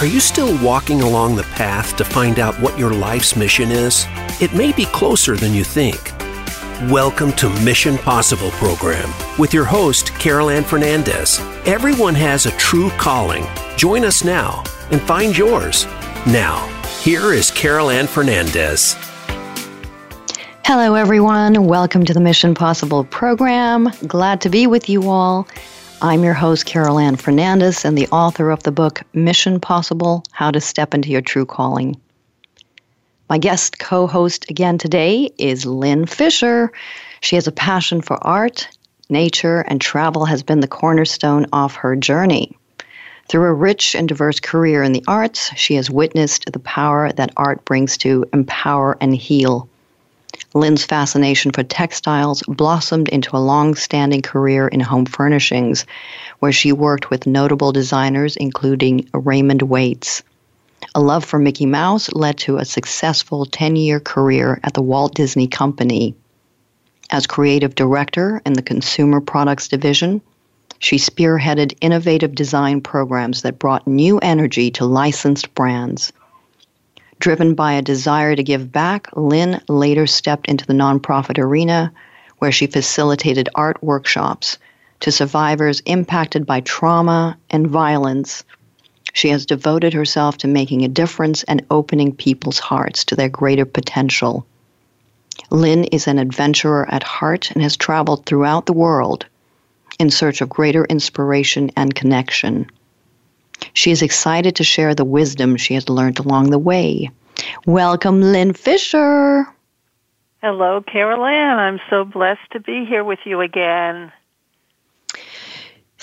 Are you still walking along the path to find out what your life's mission is? It may be closer than you think. Welcome to Mission Possible program with your host, Carol Ann Fernandez. Everyone has a true calling. Join us now and find yours. Now, here is Carol Ann Fernandez. Hello, everyone. Welcome to the Mission Possible program. Glad to be with you all. I'm your host, Carol Ann Fernandez, and the author of the book Mission Possible How to Step into Your True Calling. My guest co host again today is Lynn Fisher. She has a passion for art, nature, and travel has been the cornerstone of her journey. Through a rich and diverse career in the arts, she has witnessed the power that art brings to empower and heal Lynn's fascination for textiles blossomed into a long standing career in home furnishings, where she worked with notable designers including Raymond Waites. A love for Mickey Mouse led to a successful 10 year career at the Walt Disney Company. As creative director in the Consumer Products Division, she spearheaded innovative design programs that brought new energy to licensed brands. Driven by a desire to give back, Lynn later stepped into the nonprofit arena where she facilitated art workshops to survivors impacted by trauma and violence. She has devoted herself to making a difference and opening people's hearts to their greater potential. Lynn is an adventurer at heart and has traveled throughout the world in search of greater inspiration and connection. She is excited to share the wisdom she has learned along the way. Welcome, Lynn Fisher. Hello, Carol Ann. I'm so blessed to be here with you again.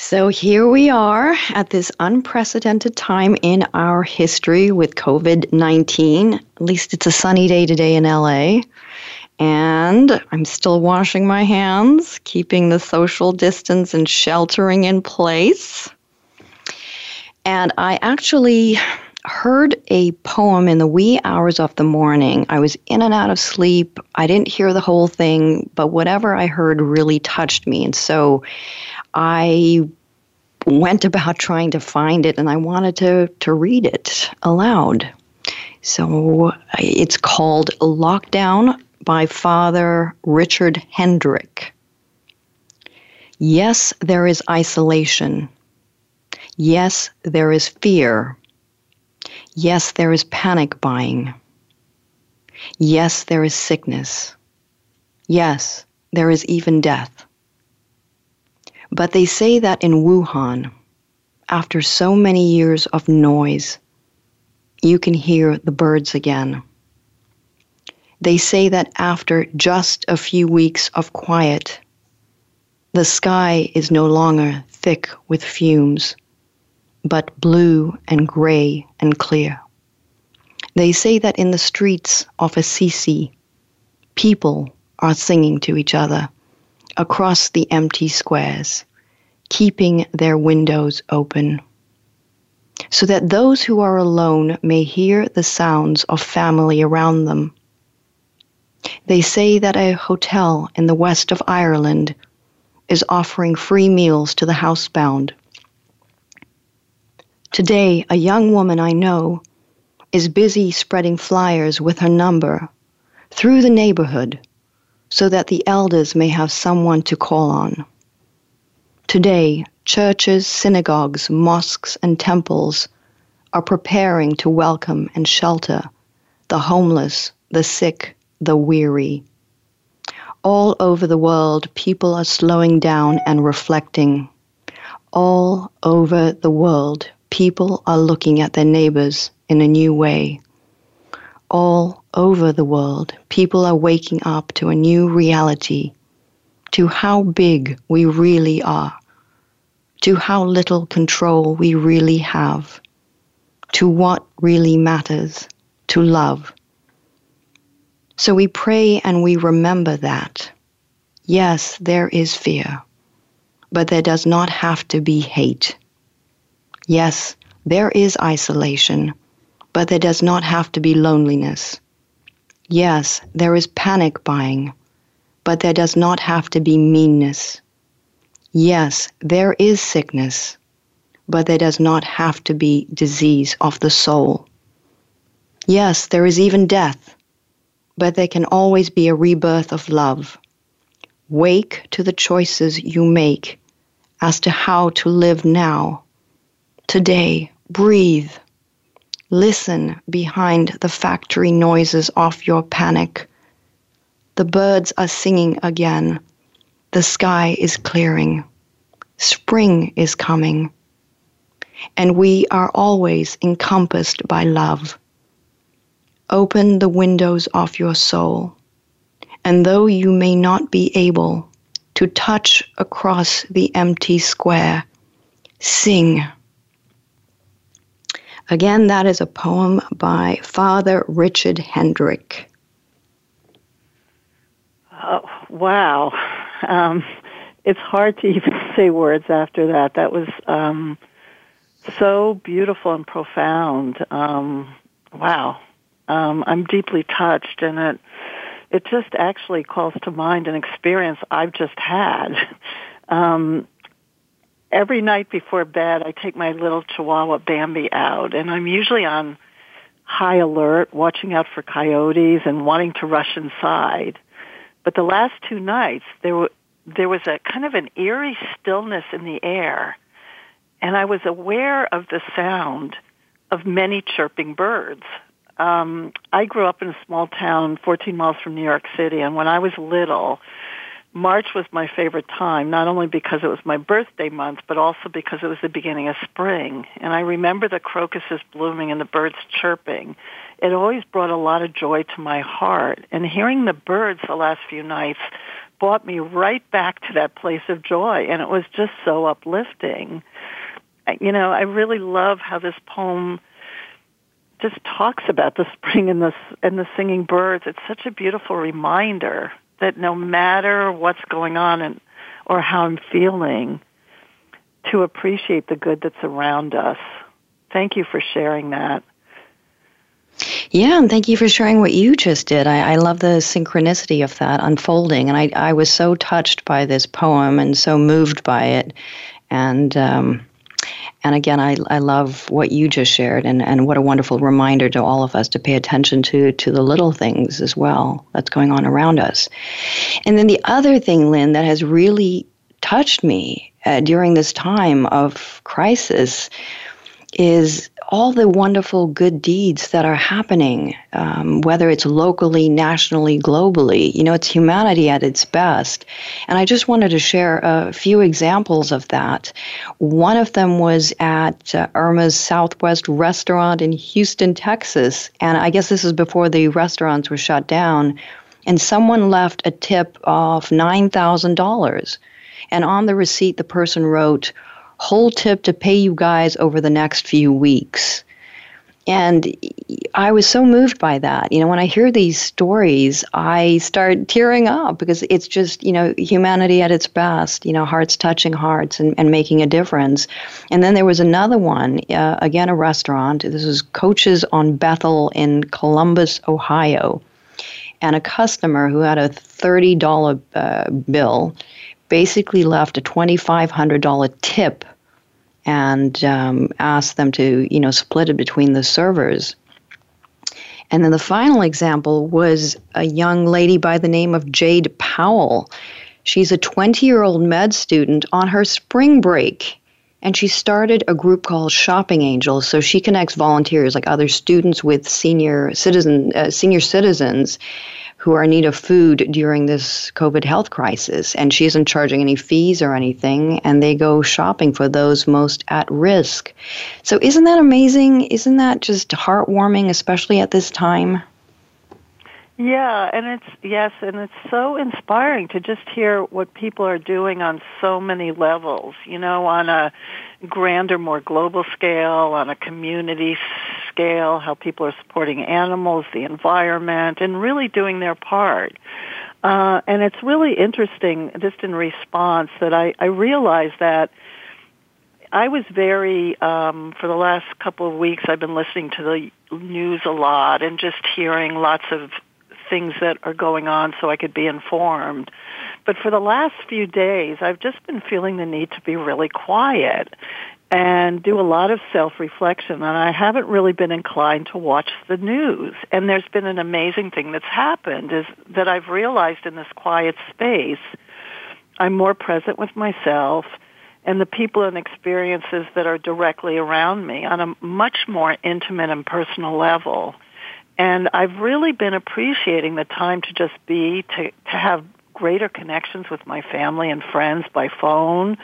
So here we are at this unprecedented time in our history with COVID 19. At least it's a sunny day today in LA. And I'm still washing my hands, keeping the social distance and sheltering in place. And I actually heard a poem in the wee hours of the morning. I was in and out of sleep. I didn't hear the whole thing, but whatever I heard really touched me. And so I went about trying to find it and I wanted to, to read it aloud. So it's called Lockdown by Father Richard Hendrick. Yes, there is isolation Yes, there is fear. Yes, there is panic buying. Yes, there is sickness. Yes, there is even death. But they say that in Wuhan, after so many years of noise, you can hear the birds again. They say that after just a few weeks of quiet, the sky is no longer thick with fumes but blue and gray and clear. They say that in the streets of Assisi, people are singing to each other across the empty squares, keeping their windows open, so that those who are alone may hear the sounds of family around them. They say that a hotel in the west of Ireland is offering free meals to the housebound Today, a young woman I know is busy spreading flyers with her number through the neighborhood so that the elders may have someone to call on. Today, churches, synagogues, mosques, and temples are preparing to welcome and shelter the homeless, the sick, the weary. All over the world, people are slowing down and reflecting. All over the world, people are looking at their neighbors in a new way. All over the world, people are waking up to a new reality, to how big we really are, to how little control we really have, to what really matters, to love. So we pray and we remember that. Yes, there is fear, but there does not have to be hate. Yes, there is isolation, but there does not have to be loneliness. Yes, there is panic buying, but there does not have to be meanness. Yes, there is sickness, but there does not have to be disease of the soul. Yes, there is even death, but there can always be a rebirth of love. Wake to the choices you make as to how to live now. Today, breathe. Listen behind the factory noises of your panic. The birds are singing again. The sky is clearing. Spring is coming. And we are always encompassed by love. Open the windows of your soul. And though you may not be able to touch across the empty square, sing. Again, that is a poem by Father Richard Hendrick. Oh, wow. Um, it's hard to even say words after that. That was um, so beautiful and profound. Um, wow. Um, I'm deeply touched, and it it just actually calls to mind an experience I've just had. Um, every night before bed, I take my little Chihuahua Bambi out, and I'm usually on high alert, watching out for coyotes and wanting to rush inside. But the last two nights, there were there was a kind of an eerie stillness in the air, and I was aware of the sound of many chirping birds. Um, I grew up in a small town 14 miles from New York City, and when I was little, March was my favorite time, not only because it was my birthday month, but also because it was the beginning of spring. And I remember the crocuses blooming and the birds chirping. It always brought a lot of joy to my heart. And hearing the birds the last few nights brought me right back to that place of joy. And it was just so uplifting. You know, I really love how this poem just talks about the spring and the and the singing birds. It's such a beautiful reminder that no matter what's going on and or how I'm feeling, to appreciate the good that's around us. Thank you for sharing that. Yeah, and thank you for sharing what you just did. I, I love the synchronicity of that unfolding, and I, I was so touched by this poem and so moved by it. And um, and again, I, I love what you just shared, and, and what a wonderful reminder to all of us to pay attention to to the little things as well that's going on around us. And then the other thing, Lynn, that has really touched me uh, during this time of crisis is all the wonderful good deeds that are happening, um, whether it's locally, nationally, globally. You know, it's humanity at its best. And I just wanted to share a few examples of that. One of them was at uh, Irma's Southwest restaurant in Houston, Texas. And I guess this is before the restaurants were shut down. And someone left a tip of $9,000. And on the receipt, the person wrote, whole tip to pay you guys over the next few weeks. And I was so moved by that. You know, when I hear these stories, I start tearing up because it's just, you know, humanity at its best, you know, hearts touching hearts and, and making a difference. And then there was another one, uh, again, a restaurant. This was Coaches on Bethel in Columbus, Ohio. And a customer who had a $30 uh, bill basically left a $2,500 tip and um, asked them to, you know, split it between the servers. And then the final example was a young lady by the name of Jade Powell. She's a 20 year old med student on her spring break. And she started a group called Shopping Angels. So she connects volunteers like other students with senior citizen uh, senior citizens who are in need of food during this COVID health crisis. And she isn't charging any fees or anything, and they go shopping for those most at risk. So, isn't that amazing? Isn't that just heartwarming, especially at this time? Yeah, and it's yes, and it's so inspiring to just hear what people are doing on so many levels. You know, on a grander, more global scale, on a community scale, how people are supporting animals, the environment, and really doing their part. Uh, and it's really interesting, just in response, that I, I realized that I was very, um, for the last couple of weeks, I've been listening to the news a lot and just hearing lots of things that are going on so I could be informed. But for the last few days, I've just been feeling the need to be really quiet. And do a lot of self-reflection and I haven't really been inclined to watch the news. And there's been an amazing thing that's happened is that I've realized in this quiet space I'm more present with myself and the people and experiences that are directly around me on a much more intimate and personal level. And I've really been appreciating the time to just be, to, to have greater connections with my family and friends by phone,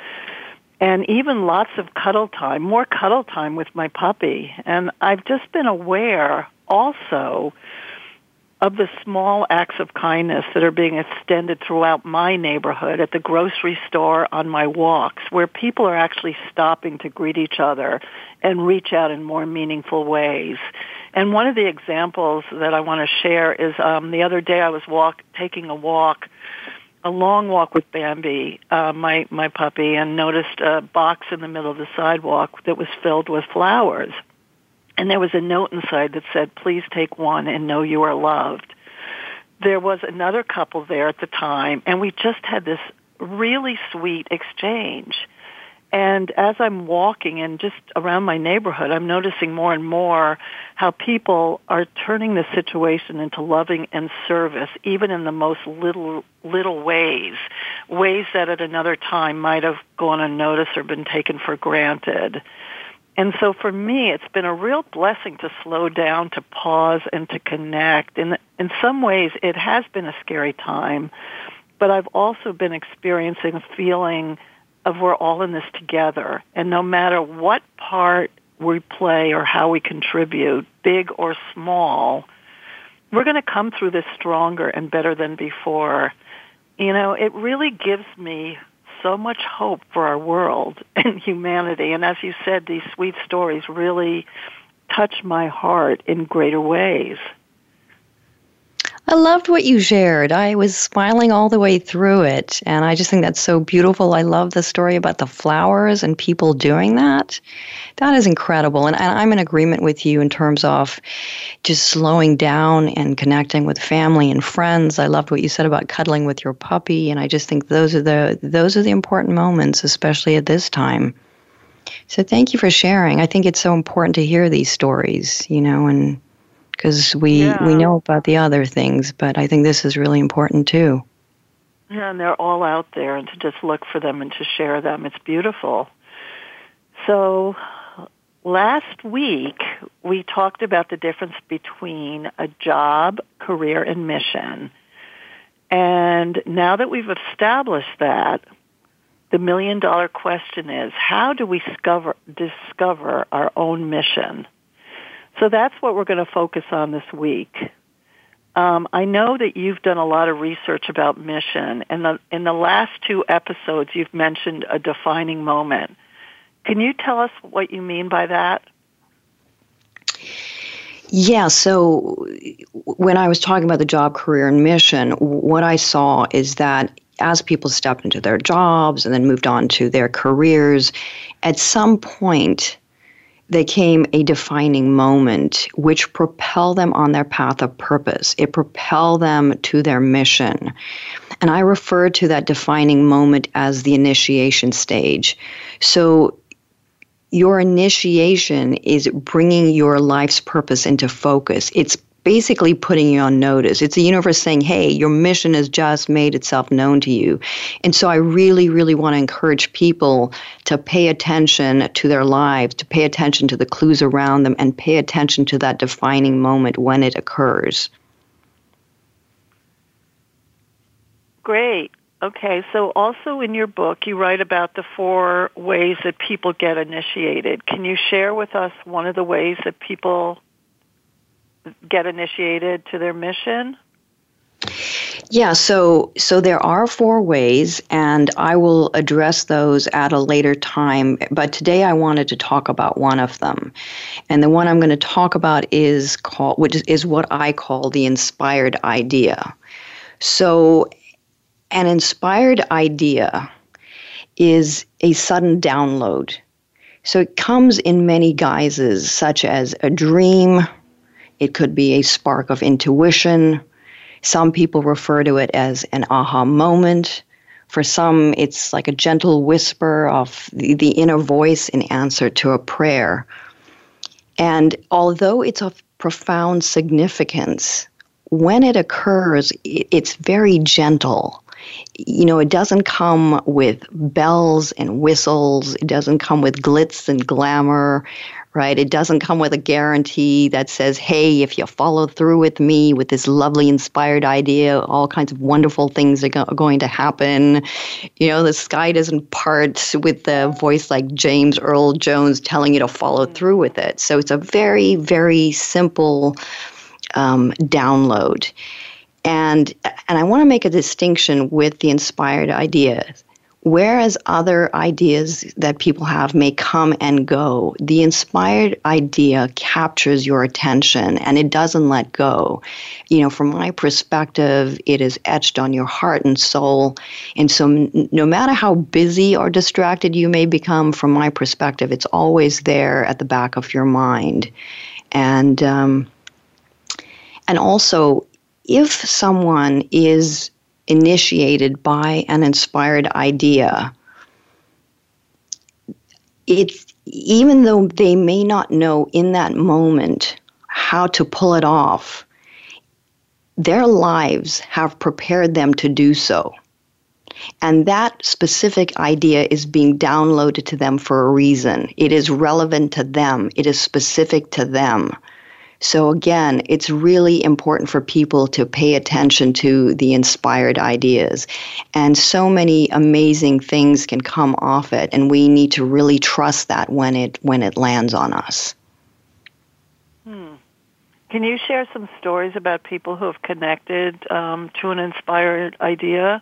and even lots of cuddle time, more cuddle time with my puppy. And I've just been aware also of the small acts of kindness that are being extended throughout my neighborhood at the grocery store on my walks where people are actually stopping to greet each other and reach out in more meaningful ways. And one of the examples that I want to share is um, the other day I was walk taking a walk a long walk with Bambi, uh, my my puppy, and noticed a box in the middle of the sidewalk that was filled with flowers, and there was a note inside that said, "Please take one and know you are loved." There was another couple there at the time, and we just had this really sweet exchange. And as I'm walking and just around my neighborhood, I'm noticing more and more how people are turning the situation into loving and service, even in the most little, little ways, ways that at another time might have gone unnoticed or been taken for granted. And so for me, it's been a real blessing to slow down, to pause, and to connect. In, in some ways, it has been a scary time, but I've also been experiencing a feeling of we're all in this together. And no matter what part we play or how we contribute, big or small, we're going to come through this stronger and better than before. You know, it really gives me so much hope for our world and humanity. And as you said, these sweet stories really touch my heart in greater ways. I loved what you shared. I was smiling all the way through it. And I just think that's so beautiful. I love the story about the flowers and people doing that. That is incredible. And, I'm in agreement with you in terms of just slowing down and connecting with family and friends. I loved what you said about cuddling with your puppy. And I just think those are the those are the important moments, especially at this time. So thank you for sharing. I think it's so important to hear these stories, you know, and because we yeah. we know about the other things, but I think this is really important too. Yeah, and they're all out there, and to just look for them and to share them, it's beautiful. So, last week we talked about the difference between a job, career, and mission. And now that we've established that, the million dollar question is how do we discover, discover our own mission? So that's what we're going to focus on this week. Um, I know that you've done a lot of research about mission, and the, in the last two episodes, you've mentioned a defining moment. Can you tell us what you mean by that? Yeah, so when I was talking about the job, career, and mission, what I saw is that as people stepped into their jobs and then moved on to their careers, at some point, they came a defining moment which propelled them on their path of purpose. It propelled them to their mission. And I refer to that defining moment as the initiation stage. So your initiation is bringing your life's purpose into focus. It's basically putting you on notice. It's the universe saying, hey, your mission has just made itself known to you. And so I really, really want to encourage people to pay attention to their lives, to pay attention to the clues around them, and pay attention to that defining moment when it occurs. Great. Okay, so also in your book, you write about the four ways that people get initiated. Can you share with us one of the ways that people get initiated to their mission? Yeah, so so there are four ways and I will address those at a later time, but today I wanted to talk about one of them. And the one I'm going to talk about is called which is what I call the inspired idea. So an inspired idea is a sudden download. So it comes in many guises such as a dream, it could be a spark of intuition. Some people refer to it as an aha moment For some, it's like a gentle whisper of the, the inner voice in answer to a prayer. And although it's of profound significance, when it occurs, it's very gentle. You know, it doesn't come with bells and whistles, it doesn't come with glitz and glamour right? It doesn't come with a guarantee that says, hey, if you follow through with me with this lovely inspired idea, all kinds of wonderful things are, go- are going to happen. You know, the sky doesn't part with the voice like James Earl Jones telling you to follow through with it. So it's a very, very simple um, download. And, and I want to make a distinction with the inspired ideas Whereas other ideas that people have may come and go, the inspired idea captures your attention and it doesn't let go. You know, from my perspective, it is etched on your heart and soul. And so, no matter how busy or distracted you may become, from my perspective, it's always there at the back of your mind. And, um, and also, if someone is initiated by an inspired idea, it's even though they may not know in that moment how to pull it off, their lives have prepared them to do so. And that specific idea is being downloaded to them for a reason. It is relevant to them, it is specific to them. So, again, it's really important for people to pay attention to the inspired ideas. And so many amazing things can come off it, and we need to really trust that when it, when it lands on us. Hmm. Can you share some stories about people who have connected um, to an inspired idea?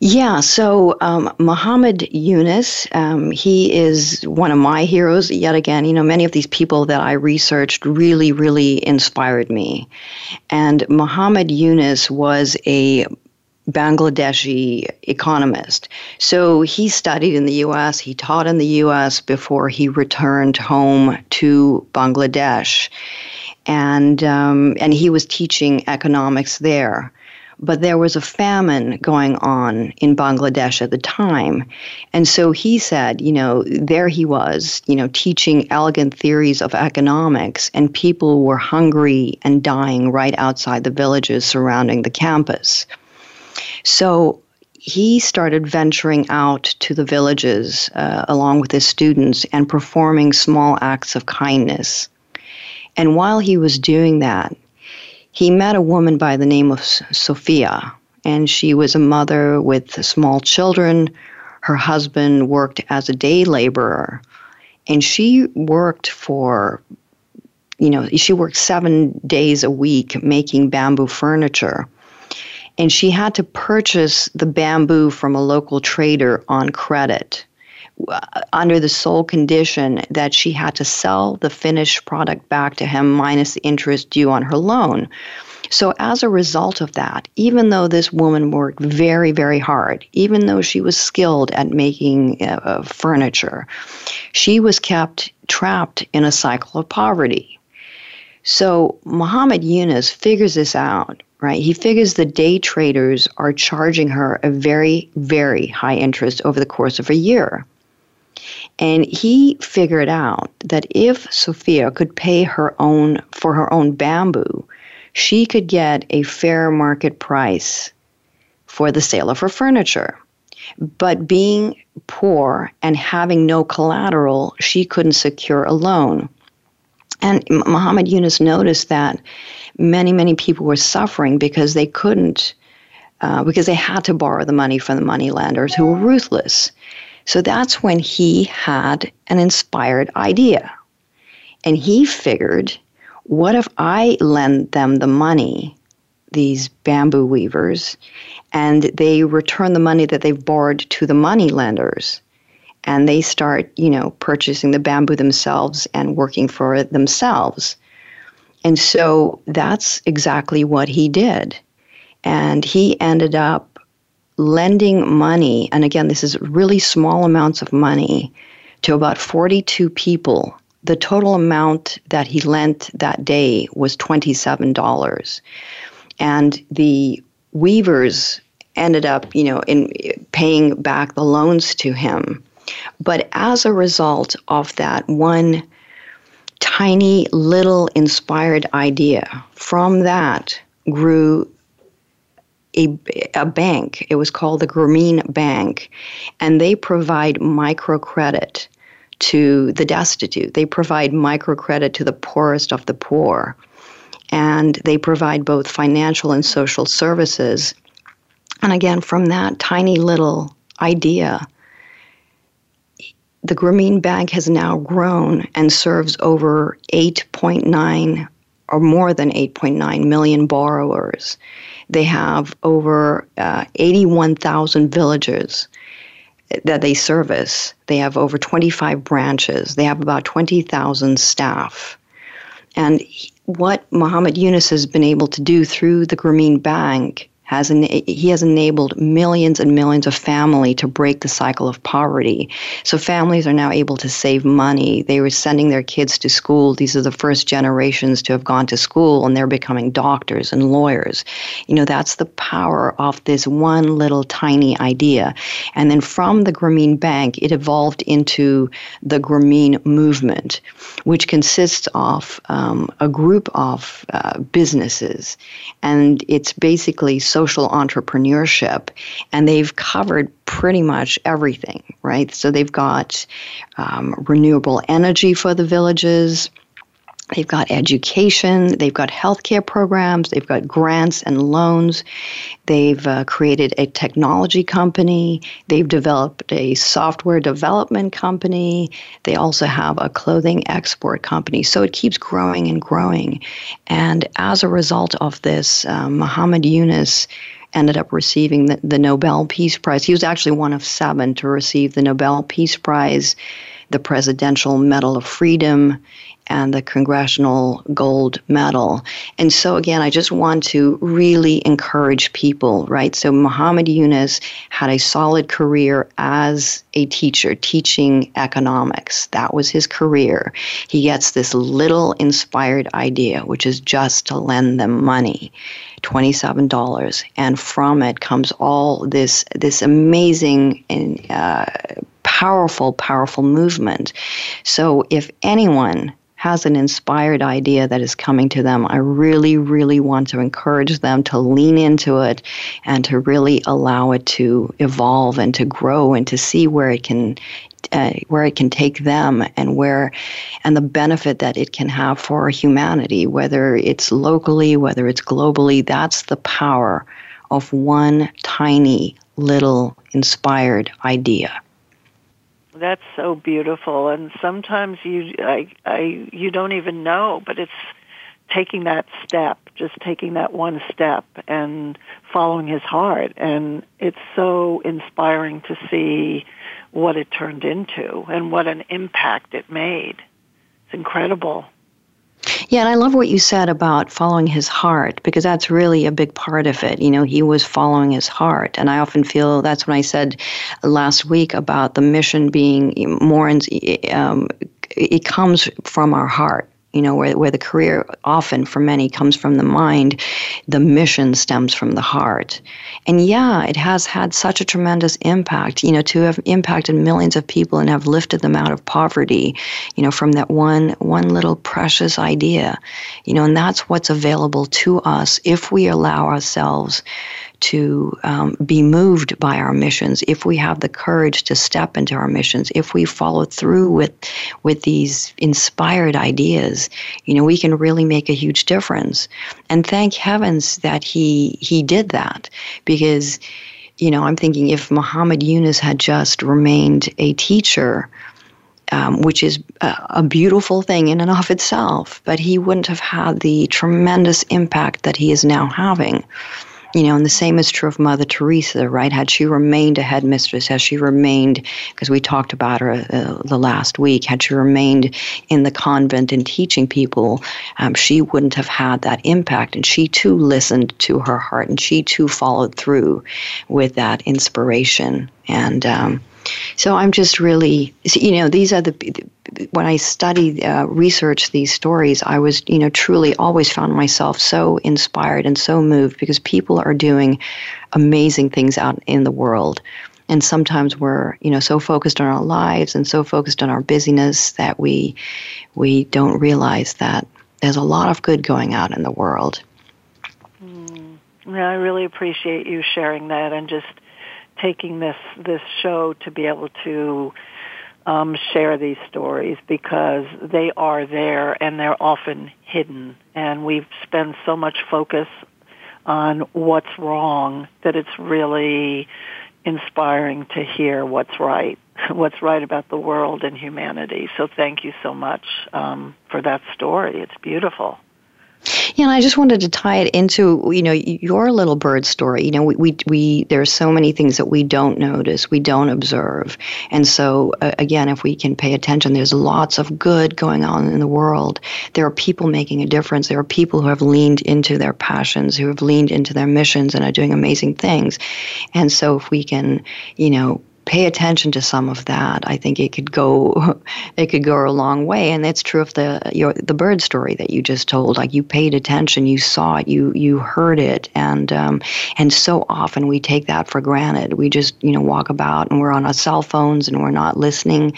Yeah, so um, Muhammad Yunus, um, he is one of my heroes yet again. You know, many of these people that I researched really, really inspired me. And Muhammad Yunus was a Bangladeshi economist. So he studied in the US, he taught in the US before he returned home to Bangladesh. And, um, and he was teaching economics there but there was a famine going on in Bangladesh at the time. And so he said, you know, there he was, you know, teaching elegant theories of economics, and people were hungry and dying right outside the villages surrounding the campus. So he started venturing out to the villages uh, along with his students and performing small acts of kindness. And while he was doing that, he met a woman by the name of Sophia, and she was a mother with small children. Her husband worked as a day laborer, and she worked for, you know, she worked seven days a week making bamboo furniture. And she had to purchase the bamboo from a local trader on credit under the sole condition that she had to sell the finished product back to him minus the interest due on her loan. So, as a result of that, even though this woman worked very, very hard, even though she was skilled at making uh, uh furniture, she was kept trapped in a cycle of poverty. So, Muhammad Yunus figures this out, right? He figures the day traders are charging her a very, very high interest over the course of a year. And he figured out that if Sophia could pay her own for her own bamboo, she could get a fair market price for the sale of her furniture. But being poor and having no collateral, she couldn't secure a loan. And Muhammad Yunus noticed that many, many people were suffering because they couldn't, uh, because they had to borrow the money from the money lenders who were ruthless. So that's when he had an inspired idea. And he figured, what if I lend them the money, these bamboo weavers, and they return the money that they've borrowed to the money lenders? And they start, you know, purchasing the bamboo themselves and working for themselves. And so that's exactly what he did. And he ended up lending money, and again, this is really small amounts of money, to about 42 people. The total amount that he lent that day was $27. And the weavers ended up, you know, in paying back the loans to him. But as a result of that one tiny little inspired idea, from that grew a, a bank. It was called the Grameen Bank, and they provide microcredit to the destitute. They provide microcredit to the poorest of the poor. And they provide both financial and social services. And again, from that tiny little idea, the Grameen Bank has now grown and serves over 8.9 or more than 8.9 million borrowers. They have over uh, 81,000 villagers that they service. They have over 25 branches. They have about 20,000 staff. And what Muhammad Yunus has been able to do through the Grameen Bank has he has enabled millions and millions of family to break the cycle of poverty. So families are now able to save money. They were sending their kids to school. These are the first generations to have gone to school, and they're becoming doctors and lawyers. You know that's the power of this one little tiny idea. And then from the Grameen Bank, it evolved into the Grameen movement, which consists of um, a group of uh, businesses, and it's basically so social entrepreneurship, and they've covered pretty much everything, right? So they've got um, renewable energy for the villages. They've got education, they've got healthcare programs, they've got grants and loans. They've uh, created a technology company, they've developed a software development company, they also have a clothing export company. So it keeps growing and growing. And as a result of this, um, Muhammad Yunus ended up receiving the, the Nobel Peace Prize. He was actually one of seven to receive the Nobel Peace Prize, the Presidential Medal of Freedom and the Congressional Gold Medal. And so, again, I just want to really encourage people, right? So, Muhammad Yunus had a solid career as a teacher, teaching economics. That was his career. He gets this little inspired idea, which is just to lend them money. $27 and from it comes all this this amazing and uh, powerful powerful movement so if anyone has an inspired idea that is coming to them, I really, really want to encourage them to lean into it and to really allow it to evolve and to grow and to see where it can. Uh, where it can take them and where and the benefit that it can have for humanity whether it's locally whether it's globally that's the power of one tiny little inspired idea that's so beautiful, and sometimes you, I, I, you don't even know, but it's taking that step, just taking that one step and following his heart, and it's so inspiring to see what it turned into and what an impact it made. It's incredible. Yeah, and I love what you said about following his heart because that's really a big part of it. You know, he was following his heart. And I often feel that's when I said last week about the mission being more, um, it comes from our heart you know, where, where the career often for many comes from the mind, the mission stems from the heart. And yeah, it has had such a tremendous impact, you know, to have impacted millions of people and have lifted them out of poverty, you know, from that one one little precious idea. You know, and that's what's available to us if we allow ourselves to um, be moved by our missions, if we have the courage to step into our missions, if we follow through with with these inspired ideas, you know, we can really make a huge difference. And thank heavens that he he did that because you know, I'm thinking if Muhammad Yunus had just remained a teacher, um, which is a, a, beautiful thing in and of itself, but he wouldn't have had the tremendous impact that he is now having. You know, and the same is true of Mother Teresa, right? Had she remained a headmistress, had she remained, because we talked about her uh, the last week, had she remained in the convent and teaching people, um, she wouldn't have had that impact. And she too listened to her heart and she too followed through with that inspiration. And um, So I'm just really, you know, these are the when I study, uh, research these stories, I was, you know, truly always found myself so inspired and so moved because people are doing amazing things out in the world. And sometimes we're, you know, so focused on our lives and so focused on our busyness that we we don't realize that there's a lot of good going out in the world. Mm. Yeah, I really appreciate you sharing that and just taking this this show to be able to um, share these stories because they are there and they're often hidden. And we've spent so much focus on what's wrong that it's really inspiring to hear what's right, what's right about the world and humanity. So thank you so much um, for that story. It's beautiful. Yeah, and I just wanted to tie it into you know your little bird story. You know, we we, we there are so many things that we don't notice, we don't observe, and so uh, again, if we can pay attention, there's lots of good going on in the world. There are people making a difference. There are people who have leaned into their passions, who have leaned into their missions, and are doing amazing things. And so, if we can, you know, pay attention to some of that, I think it could go it could go a long way. And that's true of the your the bird story that you just told. Like you paid attention, you saw it, you you heard it, and um, and so often we take that for granted. We just you know walk about and we're on our cell phones and we're not listening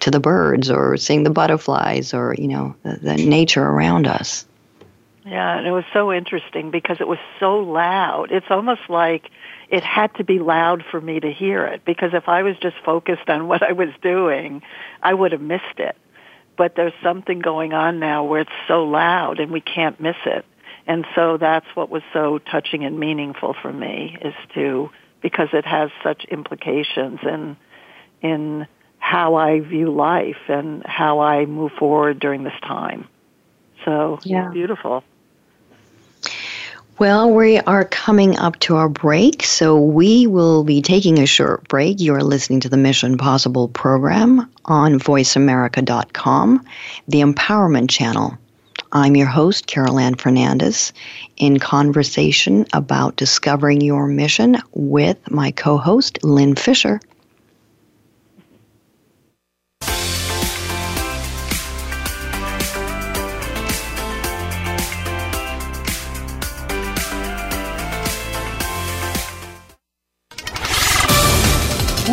to the birds or seeing the butterflies or you know the, the nature around us. Yeah, and it was so interesting because it was so loud. It's almost like it had to be loud for me to hear it because if I was just focused on what I was doing, I would have missed it. But there's something going on now where it's so loud and we can't miss it. And so that's what was so touching and meaningful for me is to because it has such implications in in how I view life and how I move forward during this time. So yeah. beautiful. Well, we are coming up to our break, so we will be taking a short break. You are listening to the Mission Possible program on voiceamerica.com, the Empowerment Channel. I'm your host, Carol Ann Fernandez, in conversation about discovering your mission with my co host, Lynn Fisher.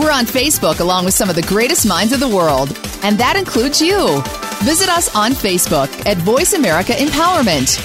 We're on Facebook along with some of the greatest minds of the world, and that includes you. Visit us on Facebook at Voice America Empowerment.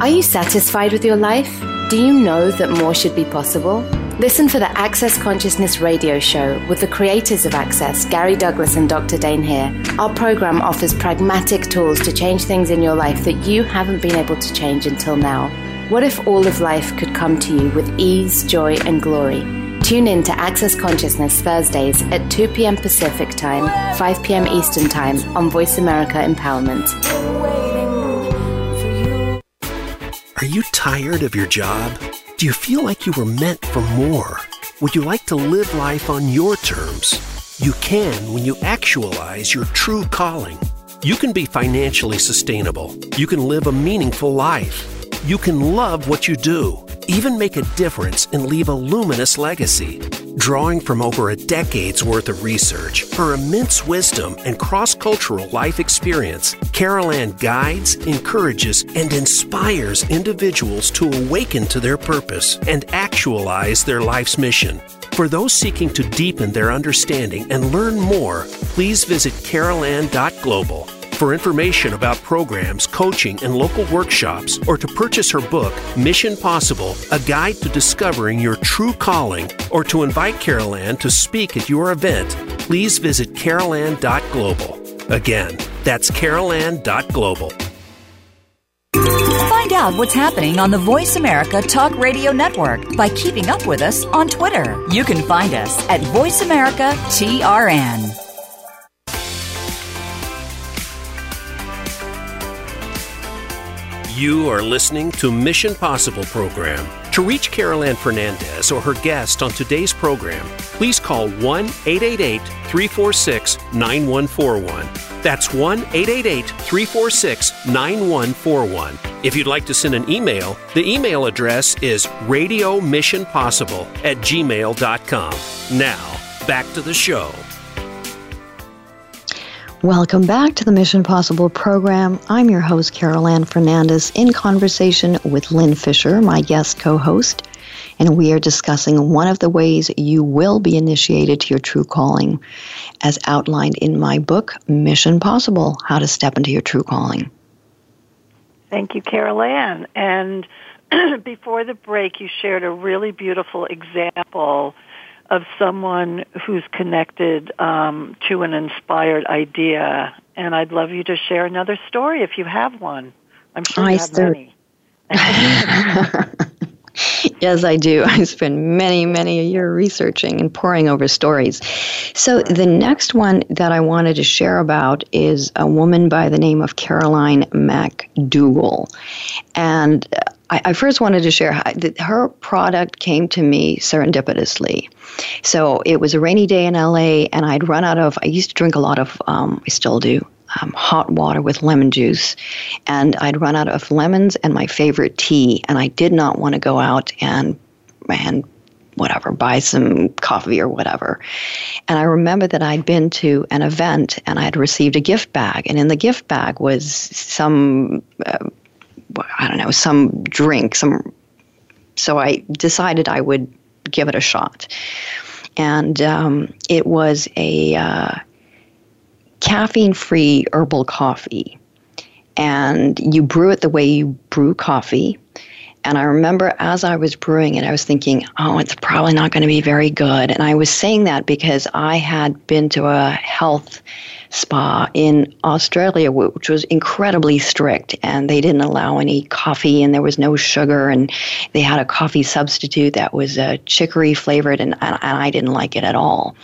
Are you satisfied with your life? Do you know that more should be possible? Listen for the Access Consciousness radio show with the creators of Access, Gary Douglas and Dr. Dain Heer. Our program offers pragmatic tools to change things in your life that you haven't been able to change until now. What if all of life could come to you with ease, joy, and glory? Tune in to Access Consciousness Thursdays at 2 p.m. Pacific Time, 5 p.m. Eastern Time on Voice America Empowerment. Are you tired of your job? Do you feel like you were meant for more? Would you like to live life on your terms? You can when you actualize your true calling. You can be financially sustainable. You can live a meaningful life. You can love what you do even make a difference and leave a luminous legacy. Drawing from over a decade's worth of research, her immense wisdom, and cross cultural life experience, Carol Ann guides, encourages, and inspires individuals to awaken to their purpose and actualize their life's mission. For those seeking to deepen their understanding and learn more, please visit carolann.global for information about programs, coaching, and local workshops, or to purchase her book, Mission Possible A Guide to Discovering Your True Calling, or to invite Carol Ann to speak at your event, please visit carolann.global. Again, that's carolann.global. Find out what's happening on the Voice America Talk Radio Network by keeping up with us on Twitter. You can find us at Voice America TRN. You are listening to Mission Possible program. To reach Carol Ann Fernandez or her guest on today's program, please call 1 888 346 9141. That's 1 888 346 9141. If you'd like to send an email, the email address is radiomissionpossible at gmail.com. Now, back to the show. Welcome back to the Mission Possible program. I'm your host, Carol Ann Fernandez, in conversation with Lynn Fisher, my guest co host, and we are discussing one of the ways you will be initiated to your true calling, as outlined in my book, Mission Possible How to Step into Your True Calling. Thank you, Carol Ann. And before the break, you shared a really beautiful example of someone who's connected um, to an inspired idea. And I'd love you to share another story if you have one. I'm sure you I have many. yes, I do. I spend many, many a year researching and poring over stories. So, the next one that I wanted to share about is a woman by the name of Caroline MacDougall. And I, I first wanted to share how, that her product came to me serendipitously. So it was a rainy day in LA, and I'd run out of, I used to drink a lot of, um, I still do, um, hot water with lemon juice. And I'd run out of lemons and my favorite tea, and I did not want to go out and, and whatever, buy some coffee or whatever. And I remember that I'd been to an event and I had received a gift bag, and in the gift bag was some uh, I don't know, some drink, some. So I decided I would give it a shot, and um, it was a uh, caffeine-free herbal coffee, and you brew it the way you brew coffee. And I remember as I was brewing it, I was thinking, oh, it's probably not going to be very good. And I was saying that because I had been to a health spa in Australia, which was incredibly strict, and they didn't allow any coffee, and there was no sugar, and they had a coffee substitute that was uh, chicory flavored, and, and I didn't like it at all.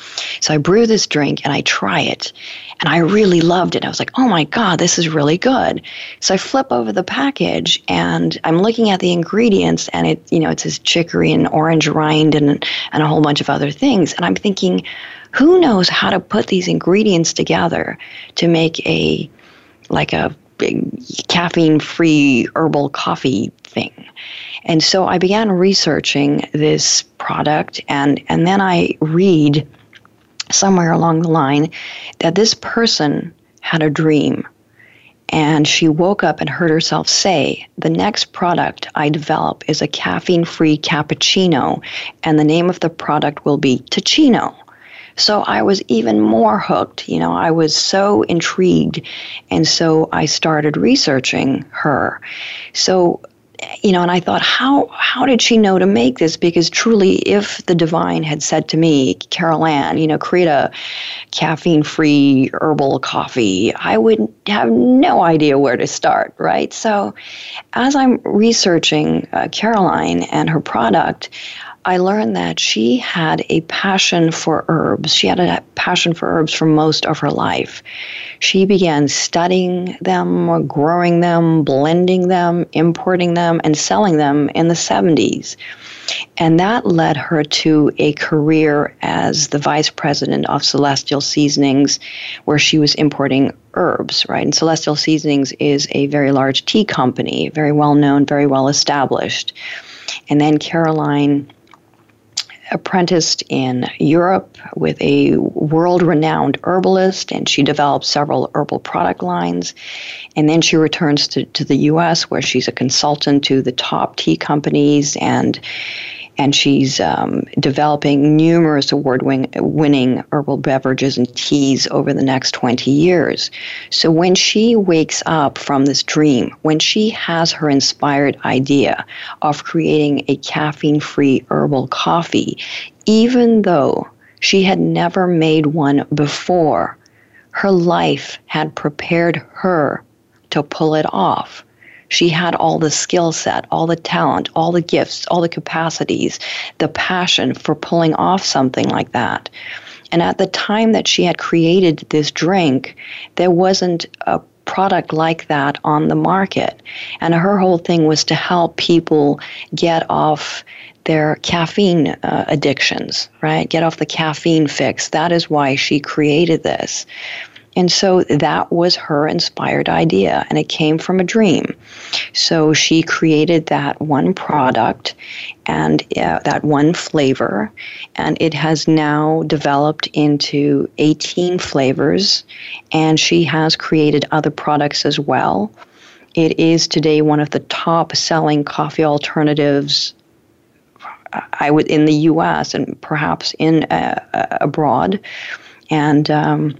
So I brew this drink and I try it, and I really loved it. I was like, oh my God, this is really good. So I flip over the package and I'm looking at the ingredients and it, you know, it says chicory and orange rind and, and a whole bunch of other things. And I'm thinking, who knows how to put these ingredients together to make a like a caffeine free herbal coffee thing. And so I began researching this product and and then I read somewhere along the line that this person had a dream and she woke up and heard herself say, The next product I develop is a caffeine free cappuccino, and the name of the product will be Teeccino. So I was even more hooked. You know, I was so intrigued. And so I started researching her. So you know, and I thought, how how did she know to make this? Because truly, if the divine had said to me, Carol Ann, you know, create a caffeine-free herbal coffee, I would have no idea where to start, right? So, as I'm researching uh, Caroline and her product, I learned that she had a passion for herbs. She had a passion for herbs for most of her life. She began studying them, growing them, blending them, importing them, and selling them in the 70s. And that led her to a career as the vice president of Celestial Seasonings, where she was importing herbs, right? And Celestial Seasonings is a very large tea company, very well known, very well established. And then Caroline apprenticed in Europe with a world renowned herbalist, and she developed several herbal product lines. And then she returns to, to the US, where she's a consultant to the top tea companies and and she's um, developing numerous award winning herbal beverages and teas over the next 20 years. So when she wakes up from this dream, when she has her inspired idea of creating a caffeine free herbal coffee, even though she had never made one before, her life had prepared her to pull it off. She had all the skill set, all the talent, all the gifts, all the capacities, the passion for pulling off something like that. And at the time that she had created this drink, there wasn't a product like that on the market. And her whole thing was to help people get off their caffeine uh, addictions, right? Get off the caffeine fix. That is why she created this. And so that was her inspired idea, and it came from a dream. So she created that one product and uh, that one flavor, and it has now developed into 18 flavors, and she has created other products as well. It is today one of the top selling coffee alternatives I would in the U.S. and perhaps in uh, uh, abroad, and um,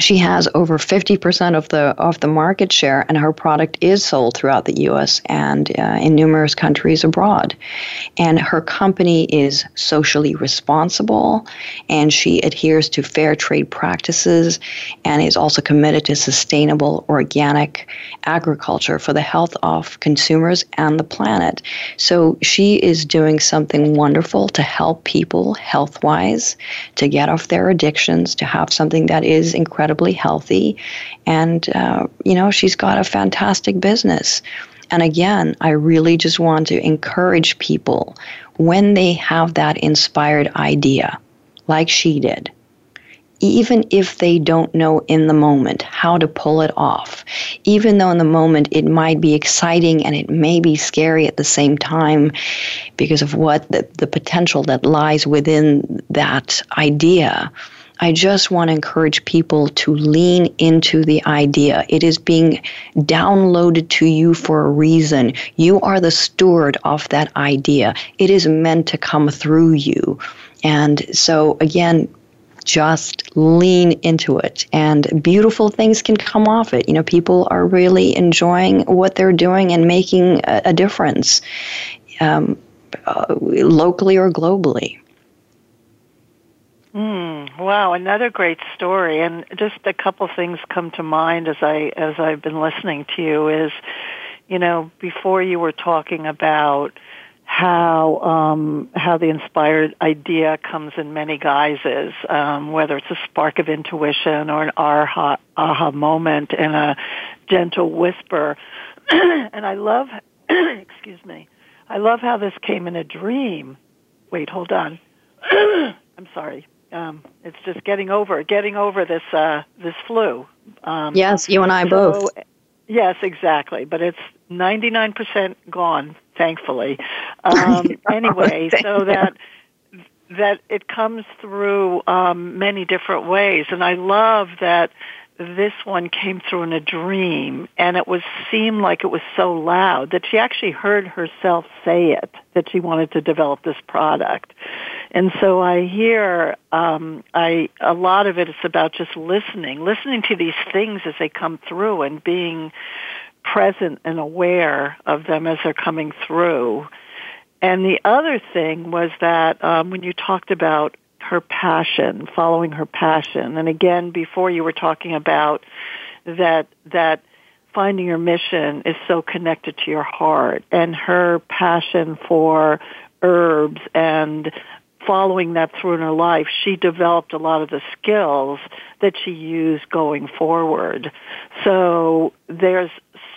she has over 50% of the of the market share and her product is sold throughout the US and uh, in numerous countries abroad. And her company is socially responsible and she adheres to fair trade practices and is also committed to sustainable organic agriculture for the health of consumers and the planet. So she is doing something wonderful to help people health-wise to get off their addictions to have something that is incredible incredibly healthy, and uh, you know she's got a fantastic business. And again, I really just want to encourage people when they have that inspired idea, like she did, even if they don't know in the moment how to pull it off, even though in the moment it might be exciting and it may be scary at the same time because of what the, the potential that lies within that idea I just want to encourage people to lean into the idea. It is being downloaded to you for a reason. You are the steward of that idea. It is meant to come through you. And so, again, just lean into it and beautiful things can come off it you know people are really enjoying what they're doing and making a, a difference um, uh, locally or globally Mm, wow, another great story, and just a couple things come to mind as I as I've been listening to you. Is you know before you were talking about how um, how the inspired idea comes in many guises, um, whether it's a spark of intuition or an aha aha moment and a gentle whisper. and I love, excuse me, I love how this came in a dream. Wait, hold on. I'm sorry um, it's just getting over getting over this uh, this flu. Um, yes, you and I so, both. Yes, exactly. But it's ninety nine percent gone, thankfully. Um, anyway, so that that it comes through um, many different ways, and I love that this one came through in a dream and it was seemed like it was so loud that she actually heard herself say it that she wanted to develop this product. And so i hear um i a lot of it is about just listening listening to these things as they come through and being present and aware of them as they're coming through. And the other thing was that um, when you talked about her passion, following her passion. And again, before you were talking about that, that finding your mission is so connected to your heart and her passion for herbs and following that through in her life, she developed a lot of the skills that she used going forward. So there's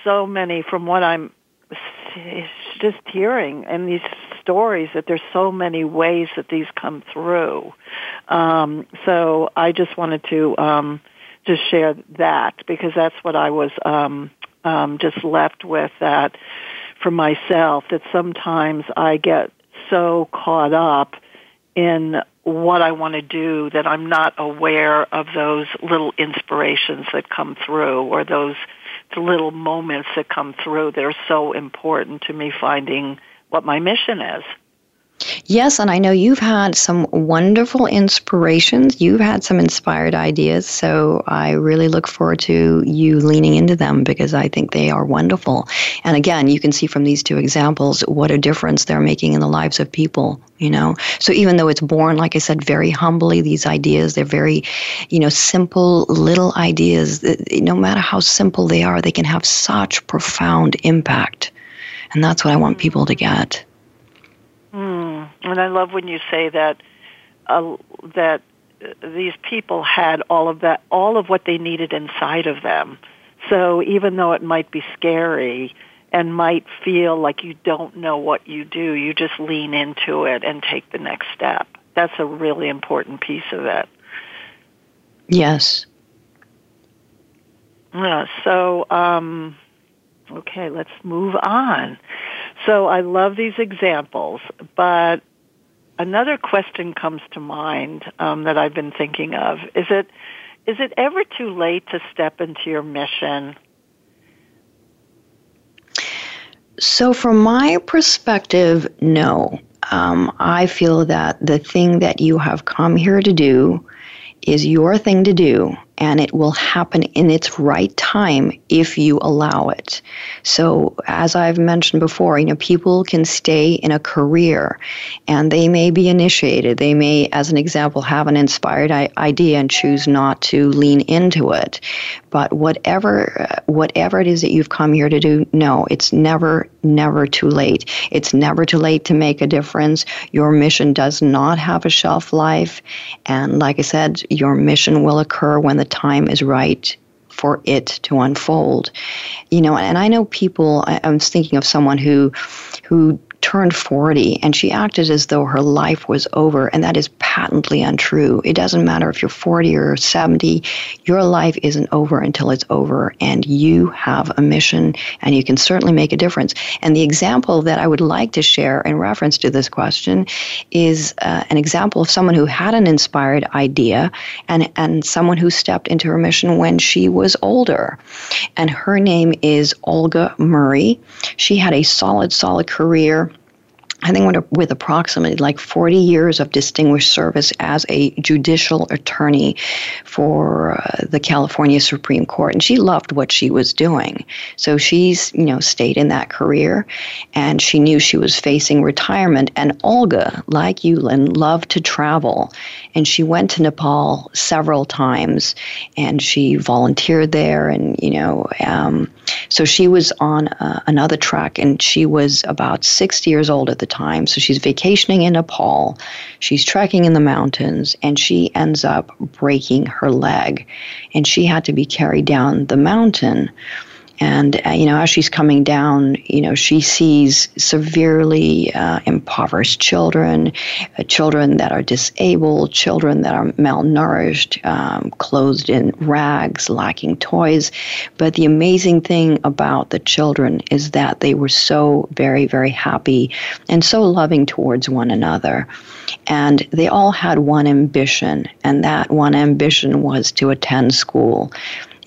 so many from what I'm just hearing and these stories that there's so many ways that these come through. Um, so I just wanted to um, just share that because that's what I was um, um, just left with that for myself. That sometimes I get so caught up in what I want to do that I'm not aware of those little inspirations that come through or those little moments that come through that are so important to me finding what my mission is. Yes, and I know you've had some wonderful inspirations. You've had some inspired ideas, so I really look forward to you leaning into them because I think they are wonderful. And again, you can see from these two examples what a difference they're making in the lives of people, you know. So even though it's born like I said very humbly, these ideas, they're very, you know, simple little ideas. Uh, no matter how simple they are, they can have such profound impact. And that's what I want mm-hmm. people to get. Mm. And I love when you say that uh, that these people had all of that, all of what they needed inside of them. So even though it might be scary and might feel like you don't know what you do, you just lean into it and take the next step. That's a really important piece of it. Yes. Yeah, so, um, okay, let's move on. So I love these examples, but another question comes to mind um, that I've been thinking of. Is it is it ever too late to step into your mission? So, from my perspective, no. Um, I feel that the thing that you have come here to do is your thing to do and it will happen in its right time if you allow it. So, as I've mentioned before, you know, people can stay in a career and they may be initiated. They may, as an example, have an inspired idea and choose not to lean into it. But whatever, uh, whatever it is that you've come here to do, no, it's never, never too late. It's never too late to make a difference. Your mission does not have a shelf life. And like I said, your mission will occur when the time is right for it to unfold. You know, and I know people. I, I was thinking of someone who, who turned 40 and she acted as though her life was over, and that is patently untrue. It doesn't matter if you're 40 or 70, your life isn't over until it's over, and you have a mission and you can certainly make a difference. And the example that I would like to share in reference to this question is uh, an example of someone who had an inspired idea and, and someone who stepped into her mission when she was older. And her name is Olga Murray. She had a solid, solid career I think with approximately like 40 years of distinguished service as a judicial attorney for uh, the California Supreme Court. And she loved what she was doing. So she's, you know, stayed in that career and she knew she was facing retirement. And Olga, like Yulin, loved to travel. And she went to Nepal several times and she volunteered there. And, you know, um, so she was on uh, another track and she was about 60 years old at the time. So she's vacationing in Nepal, she's trekking in the mountains, and she ends up breaking her leg. And she had to be carried down the mountain and, uh, you know, as she's coming down, you know, she sees severely uh, impoverished children, uh, children that are disabled, children that are malnourished, um, clothed in rags, lacking toys. But the amazing thing about the children is that they were so very, very happy and so loving towards one another. And they all had one ambition, and that one ambition was to attend school.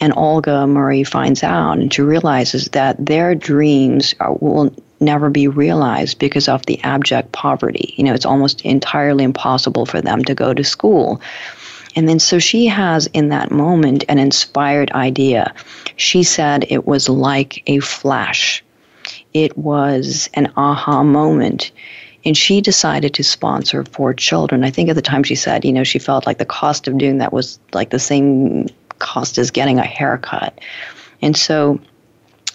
And Olga Murray finds out and she realizes that their dreams are, will never be realized because of the abject poverty. You know, it's almost entirely impossible for them to go to school. And then so she has in that moment an inspired idea. She said it was like a flash, it was an aha moment. And she decided to sponsor four children. I think at the time she said, you know, she felt like the cost of doing that was like the same cost is getting a haircut. And so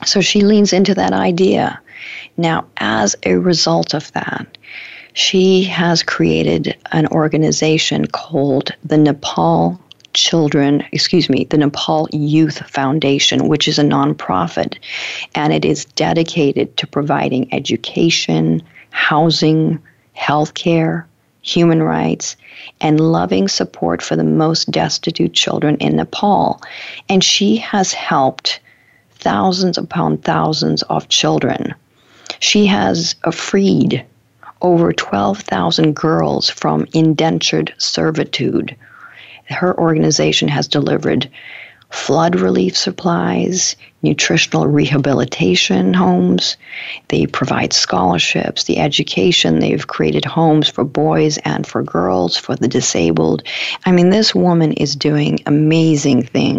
so she leans into that idea. Now, as a result of that, she has created an organization called the Nepal Children, excuse me, the Nepal Youth Foundation, which is a nonprofit, and it is dedicated to providing education, housing, healthcare, human rights, and loving support for the most destitute children in Nepal. And she has helped thousands upon thousands of children. She has freed over 12,000 girls from indentured servitude. Her organization has delivered flood relief supplies, nutritional rehabilitation homes. They provide scholarships, the education. They've created homes for boys and for girls, for the disabled. I mean, this woman is doing amazing things